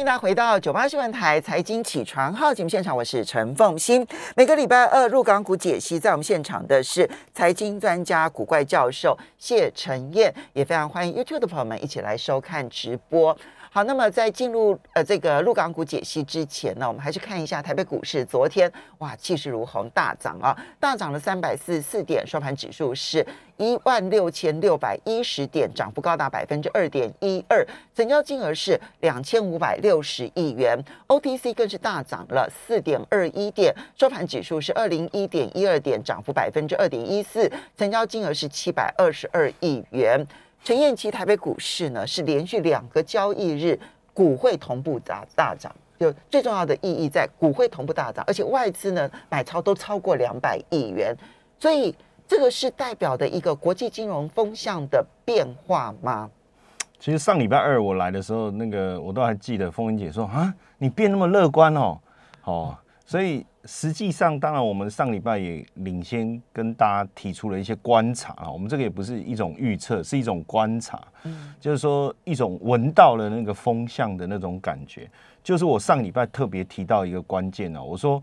迎大家回到九八新闻台财经起床号节目现场，我是陈凤欣。每个礼拜二入港股解析，在我们现场的是财经专家古怪教授谢晨燕，也非常欢迎 YouTube 的朋友们一起来收看直播。好，那么在进入呃这个陆港股解析之前呢，我们还是看一下台北股市，昨天哇气势如虹，大涨啊，大涨了三百四十四点，收盘指数是一万六千六百一十点，涨幅高达百分之二点一二，成交金额是两千五百六十亿元，OTC 更是大涨了四点二一点，收盘指数是二零一点一二点，涨幅百分之二点一四，成交金额是七百二十二亿元。陈燕琪，台北股市呢是连续两个交易日股会同步大大涨，就最重要的意义在股会同步大涨，而且外资呢买超都超过两百亿元，所以这个是代表的一个国际金融风向的变化吗？其实上礼拜二我来的时候，那个我都还记得，风云姐说啊，你变那么乐观哦，哦，所以。实际上，当然，我们上礼拜也领先跟大家提出了一些观察啊。我们这个也不是一种预测，是一种观察，嗯，就是说一种闻到了那个风向的那种感觉。就是我上礼拜特别提到一个关键呢，我说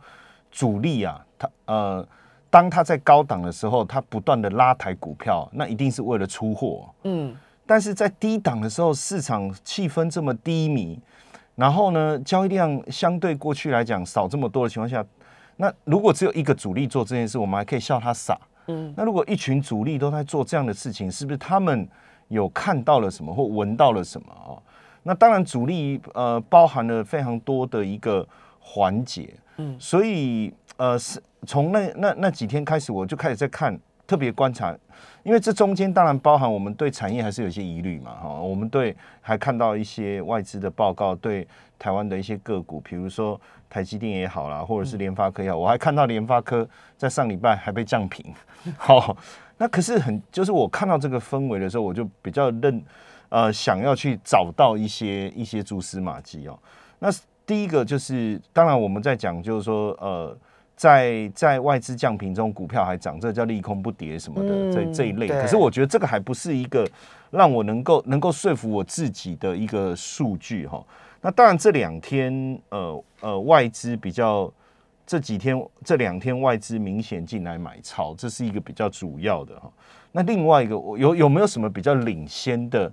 主力啊，他呃，当他在高档的时候，他不断的拉抬股票，那一定是为了出货，嗯。但是在低档的时候，市场气氛这么低迷，然后呢，交易量相对过去来讲少这么多的情况下。那如果只有一个主力做这件事，我们还可以笑他傻。嗯，那如果一群主力都在做这样的事情，是不是他们有看到了什么或闻到了什么啊？那当然，主力呃包含了非常多的一个环节。嗯，所以呃是从那那那几天开始，我就开始在看，特别观察，因为这中间当然包含我们对产业还是有些疑虑嘛。哈，我们对还看到一些外资的报告，对台湾的一些个股，比如说。台积电也好啦，或者是联发科也好，我还看到联发科在上礼拜还被降平。好，那可是很，就是我看到这个氛围的时候，我就比较认呃，想要去找到一些一些蛛丝马迹哦。那第一个就是，当然我们在讲，就是说呃，在在外资降平中，股票还涨，这叫利空不跌什么的这这一类。可是我觉得这个还不是一个让我能够能够说服我自己的一个数据哈。那当然，这两天呃呃外资比较这几天这两天外资明显进来买超，这是一个比较主要的哈。那另外一个有有没有什么比较领先的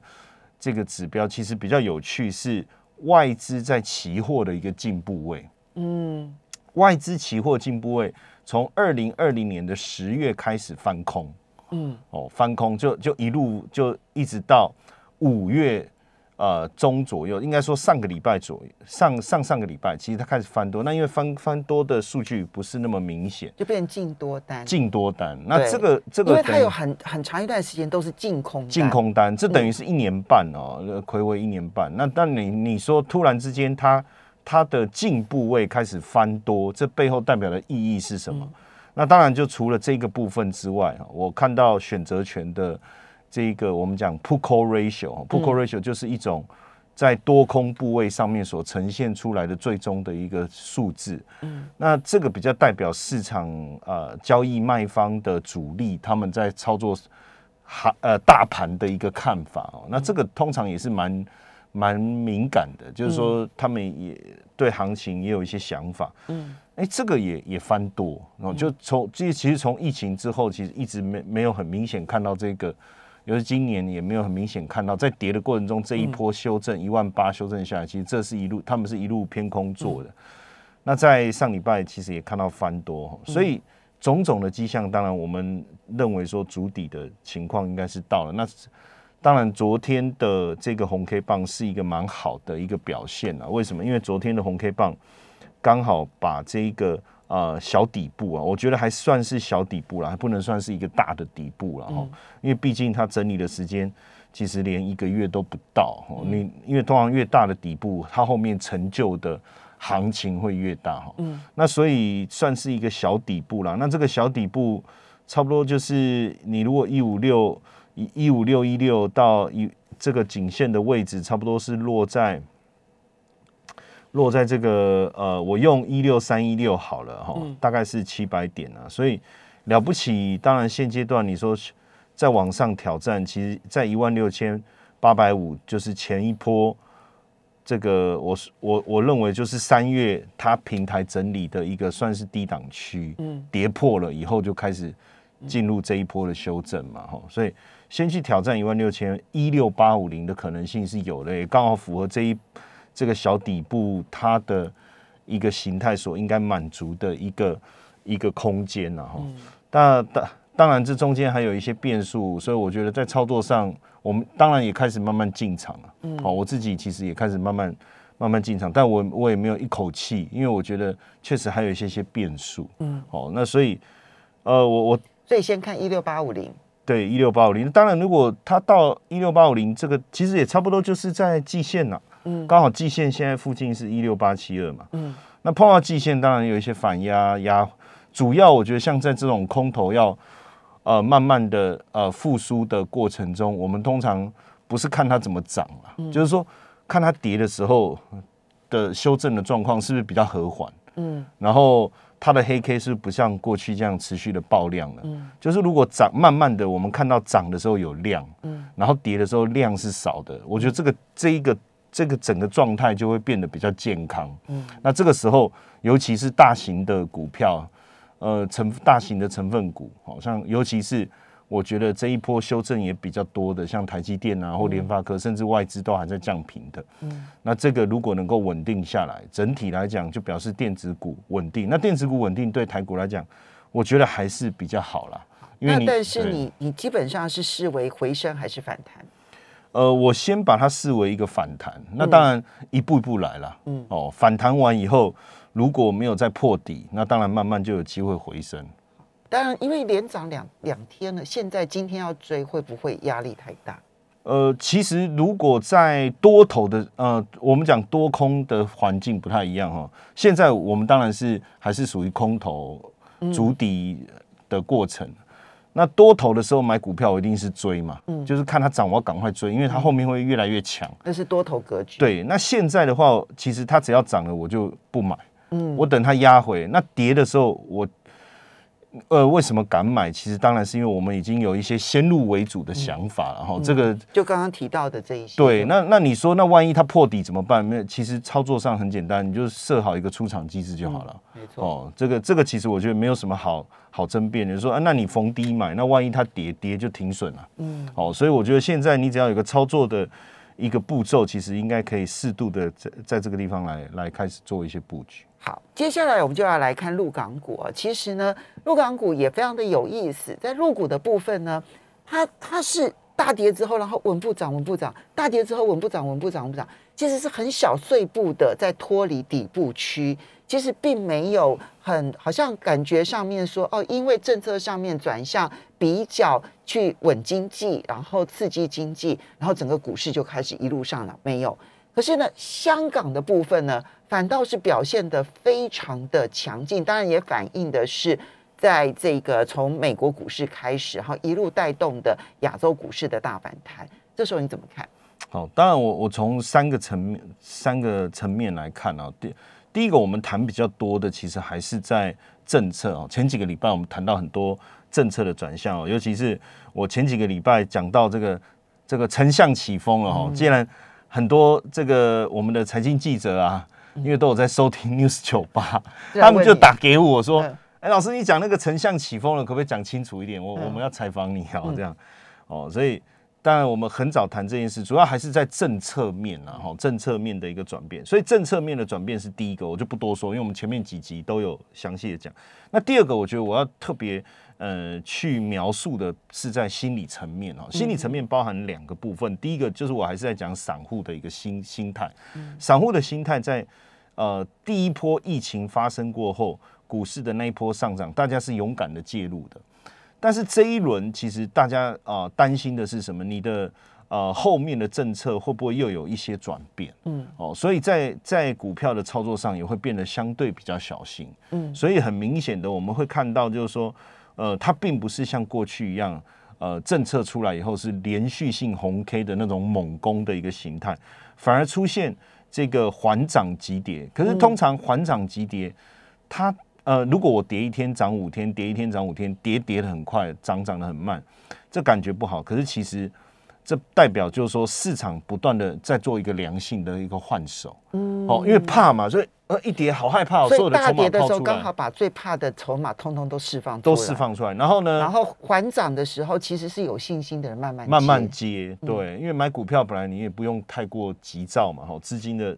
这个指标？其实比较有趣是外资在期货的一个进步位。嗯，外资期货进步位从二零二零年的十月开始翻空。嗯，哦，翻空就就一路就一直到五月。呃，中左右，应该说上个礼拜左右，上上上个礼拜，其实它开始翻多。那因为翻翻多的数据不是那么明显，就变净多单。净多单，那这个这个，因为它有很很长一段时间都是净空。净空单，这等于是一年半哦，亏违一年半。那但你你说突然之间它它的进步位开始翻多，这背后代表的意义是什么？那当然就除了这个部分之外啊，我看到选择权的。这一个我们讲 put call ratio，put call ratio 就是一种在多空部位上面所呈现出来的最终的一个数字。嗯，那这个比较代表市场呃交易卖方的主力他们在操作行呃大盘的一个看法哦。那这个通常也是蛮蛮敏感的，就是说他们也对行情也有一些想法。嗯，哎，这个也也翻多哦，就从其实其实从疫情之后，其实一直没没有很明显看到这个。尤其今年也没有很明显看到，在跌的过程中，这一波修正一万八修正下来，其实这是一路他们是一路偏空做的。那在上礼拜其实也看到翻多，所以种种的迹象，当然我们认为说主底的情况应该是到了。那当然昨天的这个红 K 棒是一个蛮好的一个表现啊。为什么？因为昨天的红 K 棒刚好把这个。呃，小底部啊，我觉得还算是小底部了，还不能算是一个大的底部了哈。因为毕竟它整理的时间其实连一个月都不到。你因为通常越大的底部，它后面成就的行情会越大哈。嗯，那所以算是一个小底部了。那这个小底部差不多就是你如果一五六一一五六一六到一这个颈线的位置，差不多是落在。落在这个呃，我用一六三一六好了哈，大概是七百点啊，所以了不起。当然现阶段你说再往上挑战，其实在一万六千八百五，就是前一波这个我是我我认为就是三月它平台整理的一个算是低档区，嗯，跌破了以后就开始进入这一波的修正嘛，哈，所以先去挑战一万六千一六八五零的可能性是有的，也刚好符合这一这个小底部它的一个形态所应该满足的一个一个空间了哈。但当当然这中间还有一些变数，所以我觉得在操作上。我们当然也开始慢慢进场了，嗯，好，我自己其实也开始慢慢慢慢进场，但我我也没有一口气，因为我觉得确实还有一些些变数，嗯，好，那所以，呃，我我所以先看一六八五零，对，一六八五零，当然如果它到一六八五零这个，其实也差不多就是在季线了，嗯，刚好季线现在附近是一六八七二嘛，嗯，那碰到季线当然有一些反压压，主要我觉得像在这种空头要。呃，慢慢的呃复苏的过程中，我们通常不是看它怎么涨啊，就是说看它跌的时候的修正的状况是不是比较和缓，嗯，然后它的黑 K 是不像过去这样持续的爆量了，嗯，就是如果涨慢慢的，我们看到涨的时候有量，嗯，然后跌的时候量是少的，我觉得这个这一个这个整个状态就会变得比较健康，嗯，那这个时候尤其是大型的股票。呃，成大型的成分股，好像尤其是我觉得这一波修正也比较多的，像台积电啊或联发科，甚至外资都还在降频的。嗯，那这个如果能够稳定下来，整体来讲就表示电子股稳定。那电子股稳定对台股来讲，我觉得还是比较好啦。那但是你你基本上是视为回升还是反弹？呃，我先把它视为一个反弹。那当然一步一步来了。嗯，哦，反弹完以后。如果没有再破底，那当然慢慢就有机会回升。当然，因为连涨两两天了，现在今天要追，会不会压力太大？呃，其实如果在多头的呃，我们讲多空的环境不太一样哈。现在我们当然是还是属于空头筑底的过程。那多头的时候买股票，我一定是追嘛，就是看它涨，我要赶快追，因为它后面会越来越强。那是多头格局。对，那现在的话，其实它只要涨了，我就不买。嗯，我等它压回，那跌的时候，我呃为什么敢买？其实当然是因为我们已经有一些先入为主的想法了哈。这个就刚刚提到的这一些。对，那那你说，那万一它破底怎么办？没有其实操作上很简单，你就设好一个出场机制就好了。没错。哦，这个这个其实我觉得没有什么好好争辩的。说啊，那你逢低买，那万一它跌跌就停损了。嗯。哦，所以我觉得现在你只要有个操作的一个步骤，其实应该可以适度的在在这个地方来来开始做一些布局。好，接下来我们就要来看陆港股啊。其实呢，陆港股也非常的有意思。在入股的部分呢，它它是大跌之后，然后稳步涨，稳步涨；大跌之后稳步涨，稳步涨，稳步涨。其实是很小碎步的在脱离底部区。其实并没有很好像感觉上面说哦，因为政策上面转向比较去稳经济，然后刺激经济，然后整个股市就开始一路上了。没有。可是呢，香港的部分呢？反倒是表现的非常的强劲，当然也反映的是在这个从美国股市开始，然后一路带动的亚洲股市的大反弹。这时候你怎么看？好，当然我我从三个层面三个层面来看啊。第第一个，我们谈比较多的，其实还是在政策啊。前几个礼拜我们谈到很多政策的转向哦，尤其是我前几个礼拜讲到这个这个丞相起风了哈。既然很多这个我们的财经记者啊。因为都有在收听 News 九八，他们就打给我说：“哎，老师，你讲那个丞相起风了，可不可以讲清楚一点？我我们要采访你啊，这样哦。所以当然我们很早谈这件事，主要还是在政策面啊，哈，政策面的一个转变。所以政策面的转变是第一个，我就不多说，因为我们前面几集都有详细的讲。那第二个，我觉得我要特别呃去描述的是在心理层面啊，心理层面包含两个部分。第一个就是我还是在讲散户的一个心心态，散户的心态在。呃，第一波疫情发生过后，股市的那一波上涨，大家是勇敢的介入的。但是这一轮，其实大家啊担心的是什么？你的呃后面的政策会不会又有一些转变？嗯，哦，所以在在股票的操作上也会变得相对比较小心。嗯，所以很明显的，我们会看到就是说，呃，它并不是像过去一样，呃，政策出来以后是连续性红 K 的那种猛攻的一个形态，反而出现。这个缓涨急跌，可是通常缓涨急跌，它呃，如果我跌一天涨五天，跌一天涨五天，跌跌的很快，涨涨的很慢，这感觉不好。可是其实这代表就是说市场不断的在做一个良性的一个换手，嗯，哦，因为怕嘛，所以呃一跌好害怕，所以大跌的时候刚好把最怕的筹码通通都释放，都释放出来，然后呢，然后缓涨的时候其实是有信心的人慢慢慢慢接，对，因为买股票本来你也不用太过急躁嘛，哈，资金的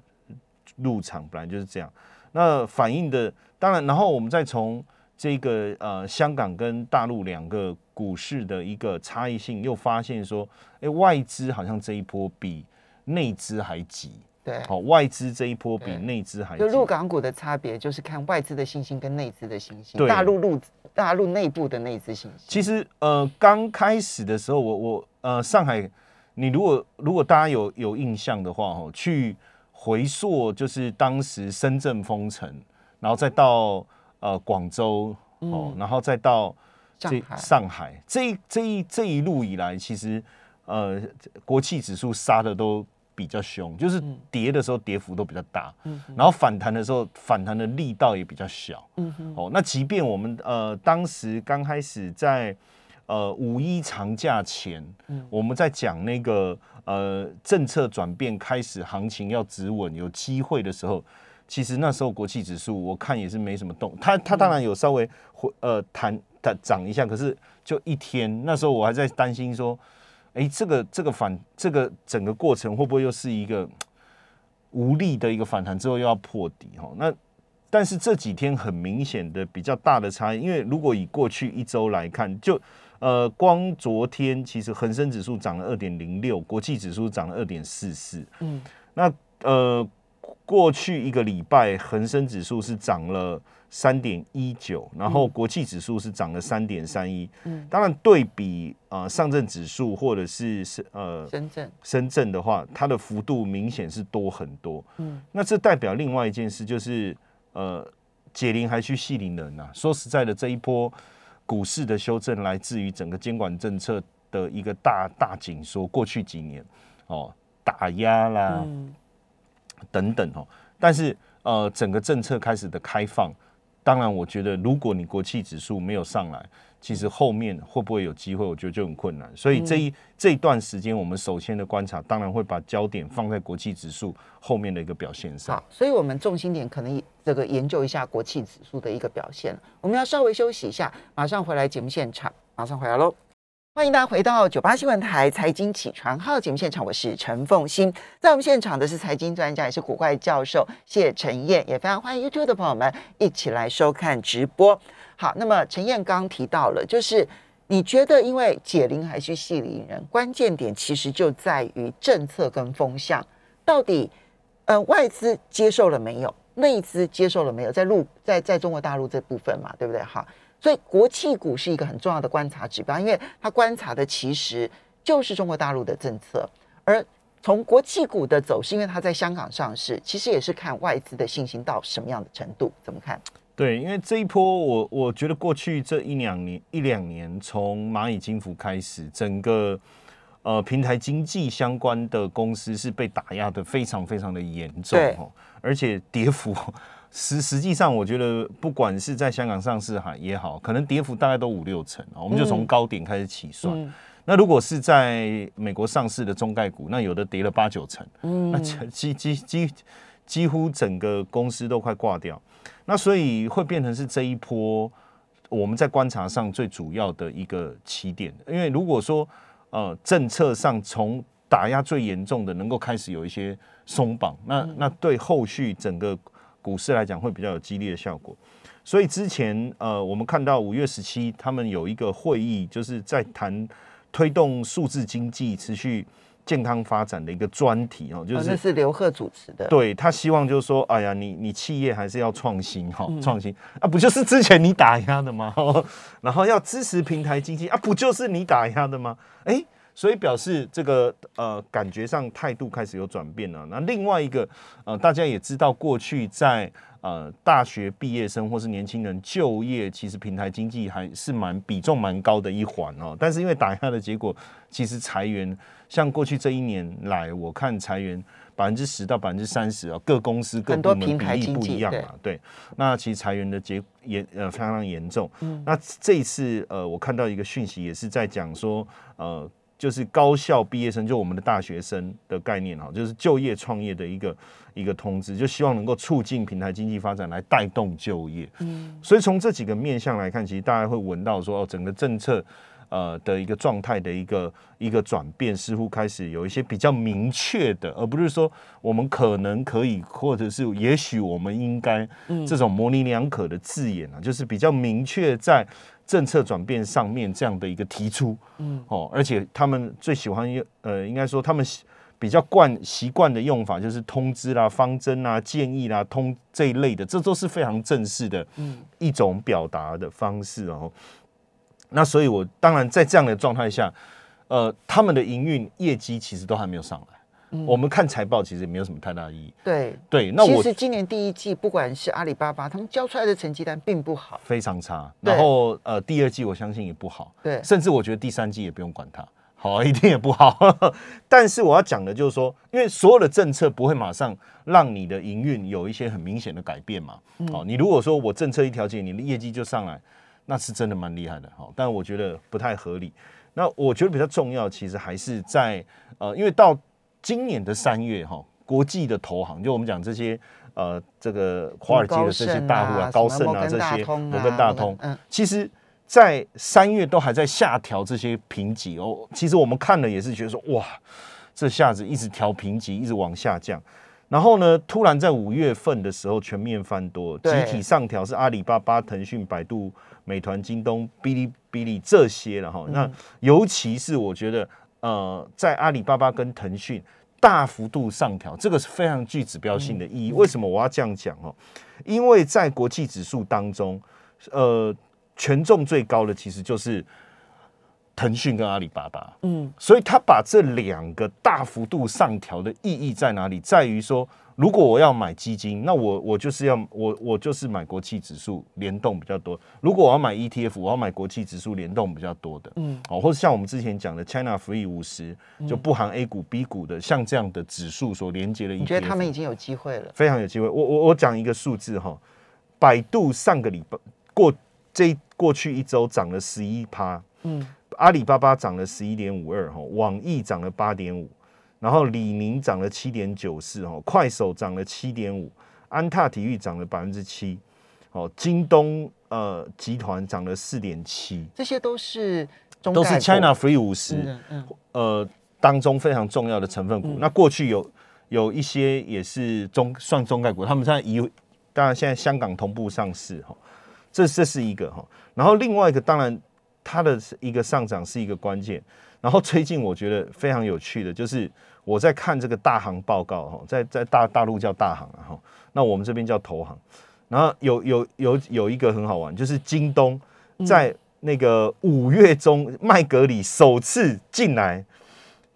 入场本来就是这样，那反映的当然，然后我们再从。这个呃，香港跟大陆两个股市的一个差异性，又发现说，哎，外资好像这一波比内资还急。对，好，外资这一波比内资还就入港股的差别，就是看外资的信心跟内资的信心。大陆陆大陆内部的内资信心。其实呃，刚开始的时候，我我呃，上海，你如果如果大家有有印象的话，哦，去回溯就是当时深圳封城，然后再到。呃，广州哦，然后再到这上海，这这一这一路以来，其实呃，国企指数杀的都比较凶，就是跌的时候跌幅都比较大，嗯，然后反弹的时候反弹的力道也比较小，嗯哼，哦，那即便我们呃当时刚开始在呃五一长假前，嗯，我们在讲那个呃政策转变开始，行情要止稳有机会的时候。其实那时候国企指数我看也是没什么动，它它当然有稍微回呃弹弹涨一下，可是就一天。那时候我还在担心说，哎，这个这个反这个整个过程会不会又是一个无力的一个反弹之后又要破底哈？那但是这几天很明显的比较大的差异，因为如果以过去一周来看，就呃光昨天其实恒生指数涨了二点零六，国际指数涨了二点四四，嗯，那呃。过去一个礼拜，恒生指数是涨了三点一九，然后国际指数是涨了三点三一。嗯，当然对比啊上证指数或者是是呃深圳深圳的话，它的幅度明显是多很多。嗯，那这代表另外一件事就是呃解铃还需系铃人呐。说实在的，这一波股市的修正来自于整个监管政策的一个大大紧缩。过去几年哦打压啦。等等哦，但是呃，整个政策开始的开放，当然，我觉得如果你国企指数没有上来，其实后面会不会有机会，我觉得就很困难。所以这一这一段时间，我们首先的观察，当然会把焦点放在国企指数后面的一个表现上。好，所以我们重心点可能这个研究一下国企指数的一个表现。我们要稍微休息一下，马上回来节目现场，马上回来喽。欢迎大家回到九八新闻台财经起床号节目现场，我是陈凤欣，在我们现场的是财经专家，也是古怪教授谢陈燕，也非常欢迎 YouTube 的朋友们一起来收看直播。好，那么陈燕刚提到了，就是你觉得因为解铃还需系铃人，关键点其实就在于政策跟风向，到底呃外资接受了没有，内资接受了没有，在陆在在中国大陆这部分嘛，对不对？好。所以国企股是一个很重要的观察指标，因为它观察的其实就是中国大陆的政策。而从国企股的走势，因为它在香港上市，其实也是看外资的信心到什么样的程度。怎么看？对，因为这一波，我我觉得过去这一两年一两年，从蚂蚁金服开始，整个呃平台经济相关的公司是被打压的非常非常的严重哦，而且跌幅。实实际上，我觉得不管是在香港上市哈也好，可能跌幅大概都五六成啊。我们就从高点开始起算。那如果是在美国上市的中概股，那有的跌了八九成，那几几几几乎整个公司都快挂掉。那所以会变成是这一波我们在观察上最主要的一个起点。因为如果说呃政策上从打压最严重的能够开始有一些松绑，那那对后续整个。股市来讲会比较有激励的效果，所以之前呃，我们看到五月十七他们有一个会议，就是在谈推动数字经济持续健康发展的一个专题哦，就是那是刘贺主持的，对他希望就是说，哎呀，你你企业还是要创新哈，创新啊，不就是之前你打压的吗？然后要支持平台经济啊，不就是你打压的吗？哎。所以表示这个呃感觉上态度开始有转变了。那另外一个呃大家也知道，过去在呃大学毕业生或是年轻人就业，其实平台经济还是蛮比重蛮高的一环哦。但是因为打压的结果，其实裁员像过去这一年来，我看裁员百分之十到百分之三十啊，各公司各部门比例不一样嘛。对，那其实裁员的结严呃非常严重。嗯，那这一次呃我看到一个讯息也是在讲说呃。就是高校毕业生，就我们的大学生的概念哈，就是就业创业的一个一个通知，就希望能够促进平台经济发展，来带动就业。嗯，所以从这几个面向来看，其实大家会闻到说，哦，整个政策。呃的一个状态的一个一个转变，似乎开始有一些比较明确的，而不是说我们可能可以，或者是也许我们应该这种模棱两可的字眼啊，就是比较明确在政策转变上面这样的一个提出，嗯。哦，而且他们最喜欢用呃，应该说他们比较惯习惯的用法就是通知啦、方针啦、建议啦、通这一类的，这都是非常正式的一种表达的方式哦。那所以，我当然在这样的状态下，呃，他们的营运业绩其实都还没有上来。我们看财报其实也没有什么太大意义。对对，那我其实今年第一季，不管是阿里巴巴，他们交出来的成绩单并不好，非常差。然后呃，第二季我相信也不好。对，甚至我觉得第三季也不用管它，好一定也不好。但是我要讲的就是说，因为所有的政策不会马上让你的营运有一些很明显的改变嘛。好，你如果说我政策一调节，你的业绩就上来。那是真的蛮厉害的哈，但我觉得不太合理。那我觉得比较重要，其实还是在呃，因为到今年的三月哈，国际的投行，就我们讲这些呃，这个华尔街的这些大户啊，高盛啊这些，摩根大通，嗯，其实，在三月都还在下调这些评级哦。其实我们看了也是觉得说，哇，这下子一直调评级，一直往下降。然后呢，突然在五月份的时候全面翻多，集体上调是阿里巴巴、腾讯、百度。美团、京东、哔哩哔哩这些了哈，那尤其是我觉得，呃，在阿里巴巴跟腾讯大幅度上调，这个是非常具指标性的意义。为什么我要这样讲哦？因为在国际指数当中，呃，权重最高的其实就是腾讯跟阿里巴巴。嗯，所以他把这两个大幅度上调的意义在哪里？在于说。如果我要买基金，那我我就是要我我就是买国企指数联动比较多。如果我要买 ETF，我要买国企指数联动比较多的，嗯，哦，或者像我们之前讲的 China Free 五十，就不含 A 股 B 股的，像这样的指数所连接的，你觉得他们已经有机会了？非常有机会。我我我讲一个数字哈，百度上个礼拜过这过去一周涨了十一趴，嗯，阿里巴巴涨了十一点五二哈，网易涨了八点五。然后李宁涨了七点九四哈，快手涨了七点五，安踏体育涨了百分之七，哦，京东呃集团涨了四点七，这些都是都是 China Free 五十呃当中非常重要的成分股。那过去有有一些也是中算中概股，他们现在以当然现在香港同步上市哈，这这是一个哈。然后另外一个当然它的一个上涨是一个关键。然后最近我觉得非常有趣的，就是我在看这个大行报告哈，在在大大陆叫大行啊哈，那我们这边叫投行。然后有有有有一个很好玩，就是京东在那个五月中麦格里首次进来，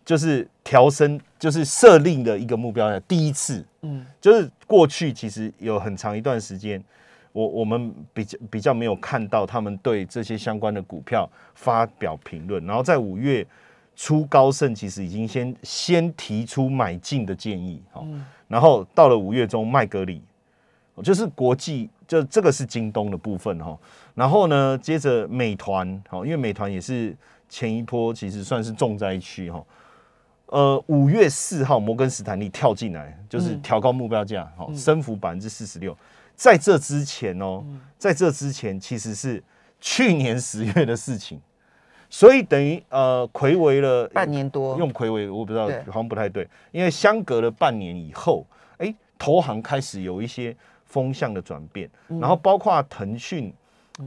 就是调升，就是设定的一个目标呢第一次，嗯，就是过去其实有很长一段时间。我我们比较比较没有看到他们对这些相关的股票发表评论，然后在五月初高盛其实已经先先提出买进的建议，好，然后到了五月中麦格里，就是国际就这个是京东的部分哈，然后呢接着美团，好，因为美团也是前一波其实算是重灾区哈，呃五月四号摩根斯坦利跳进来，就是调高目标价，好，升幅百分之四十六。在这之前哦，在这之前其实是去年十月的事情，所以等于呃，魁违了半年多。用魁违，我不知道，好像不太对，因为相隔了半年以后，哎，投行开始有一些风向的转变，然后包括腾讯，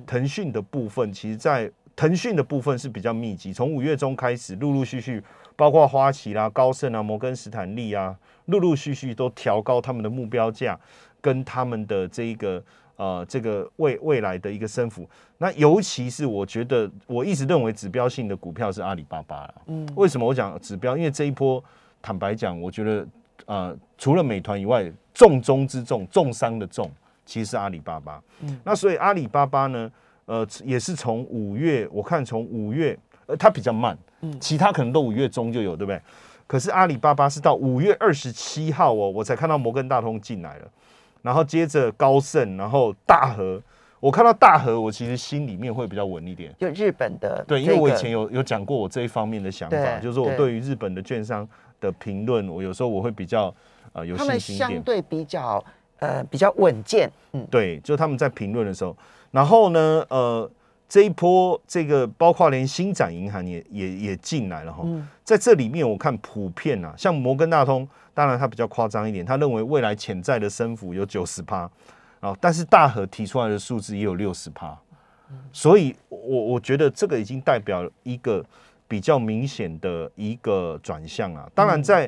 腾讯的部分，其实在腾讯的部分是比较密集，从五月中开始，陆陆续续，包括花旗啦、高盛啊、摩根斯坦利啊，陆陆续续都调高他们的目标价。跟他们的这一个呃，这个未未来的一个升幅，那尤其是我觉得我一直认为指标性的股票是阿里巴巴了。嗯，为什么我讲指标？因为这一波坦白讲，我觉得呃，除了美团以外，重中之重、重伤的重，其实是阿里巴巴。嗯，那所以阿里巴巴呢，呃，也是从五月，我看从五月，呃，它比较慢，嗯，其他可能都五月中就有，对不对？可是阿里巴巴是到五月二十七号哦，我才看到摩根大通进来了。然后接着高盛，然后大和，我看到大和，我其实心里面会比较稳一点。就日本的对，因为我以前有有讲过我这一方面的想法，就是我对对于日本的券商的评论，我有时候我会比较呃有信心一点。相对比较呃比较稳健，嗯，对，就他们在评论的时候，然后呢，呃，这一波这个包括连新展银行也也也进来了哈，嗯。在这里面我看普遍啊，像摩根大通，当然它比较夸张一点，他认为未来潜在的升幅有九十趴啊，但是大和提出来的数字也有六十趴，所以我我觉得这个已经代表一个比较明显的一个转向啊。当然，在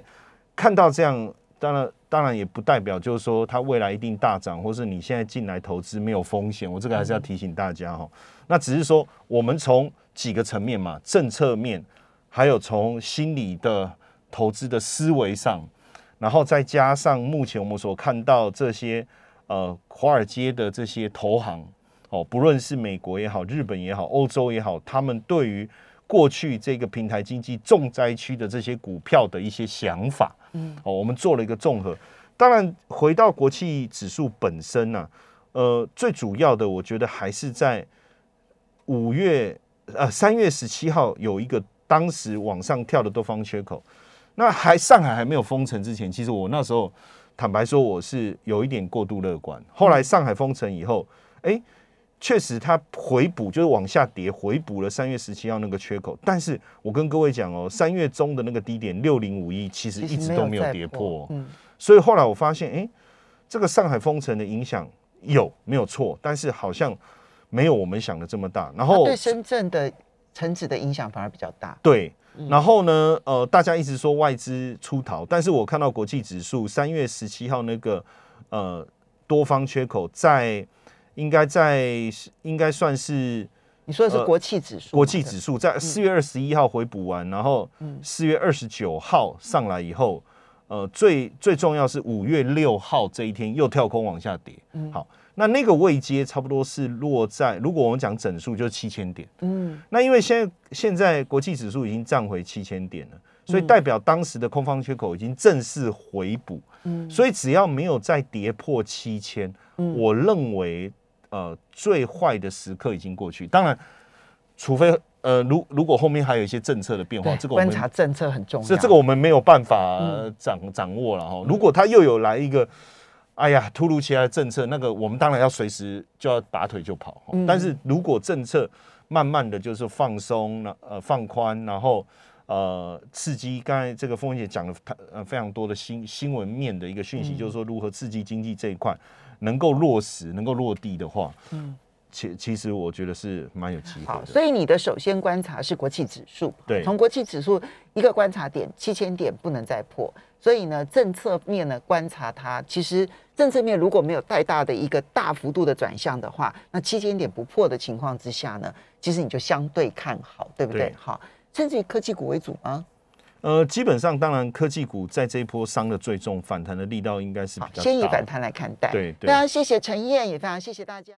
看到这样，当然当然也不代表就是说它未来一定大涨，或是你现在进来投资没有风险。我这个还是要提醒大家哈。那只是说我们从几个层面嘛，政策面，还有从心理的投资的思维上，然后再加上目前我们所看到这些呃华尔街的这些投行哦，不论是美国也好、日本也好、欧洲也好，他们对于过去这个平台经济重灾区的这些股票的一些想法，嗯，哦，我们做了一个综合。当然，回到国际指数本身呢、呃，最主要的我觉得还是在五月呃三月十七号有一个当时往上跳的多方缺口，那还上海还没有封城之前，其实我那时候坦白说我是有一点过度乐观。后来上海封城以后，哎、确实它回补就是往下跌，回补了三月十七号那个缺口。但是我跟各位讲哦，三月中的那个低点六零五一，其实一直都没有跌破。嗯，所以后来我发现，哎、这个上海封城的影响有没有错？但是好像没有我们想的这么大。然后它对深圳的城指的影响反而比较大，对，然后呢，呃，大家一直说外资出逃，但是我看到国际指数三月十七号那个呃多方缺口在应该在应该算是你说的是呃国际指数嘛，国际指数在四月二十一号回补完，然后四月二十九号上来以后，呃，最最重要是五月六号这一天又跳空往下跌。好，那那个位阶差不多是落在，如果我们讲整数就是七千点。嗯，那因为现在现在国际指数已经站回七千点了，所以代表当时的空方缺口已经正式回补。嗯，所以只要没有再跌破七千，我认为呃最坏的时刻已经过去。当然，除非呃如如果后面还有一些政策的变化，对，这个观察政策很重要，是这个我们没有办法呃掌掌握了哈。如果他又有来一个，哎呀，突如其来的政策，那个我们当然要随时就要拔腿就跑。哈但是如果政策慢慢的就是放松，那呃放宽，然后呃刺激，刚才这个凤姐讲了呃非常多的新新闻面的一个讯息，就是说如何刺激经济这一块能够落实、能够落地的话，嗯。其其实我觉得是蛮有机会好，的，所以你的首先观察是国企指数，对从国企指数一个观察点七千点不能再破，所以呢，政策面呢观察它，其实政策面如果没有太大的一个大幅度的转向的话，那七千点不破的情况之下呢，其实你就相对看好，对不对？对好，甚至以科技股为主吗？呃，基本上，当然科技股在这一波伤的最重，反弹的力道应该是比，较大。先以反弹来看待。对对非常谢谢陈燕，也非常谢谢大家。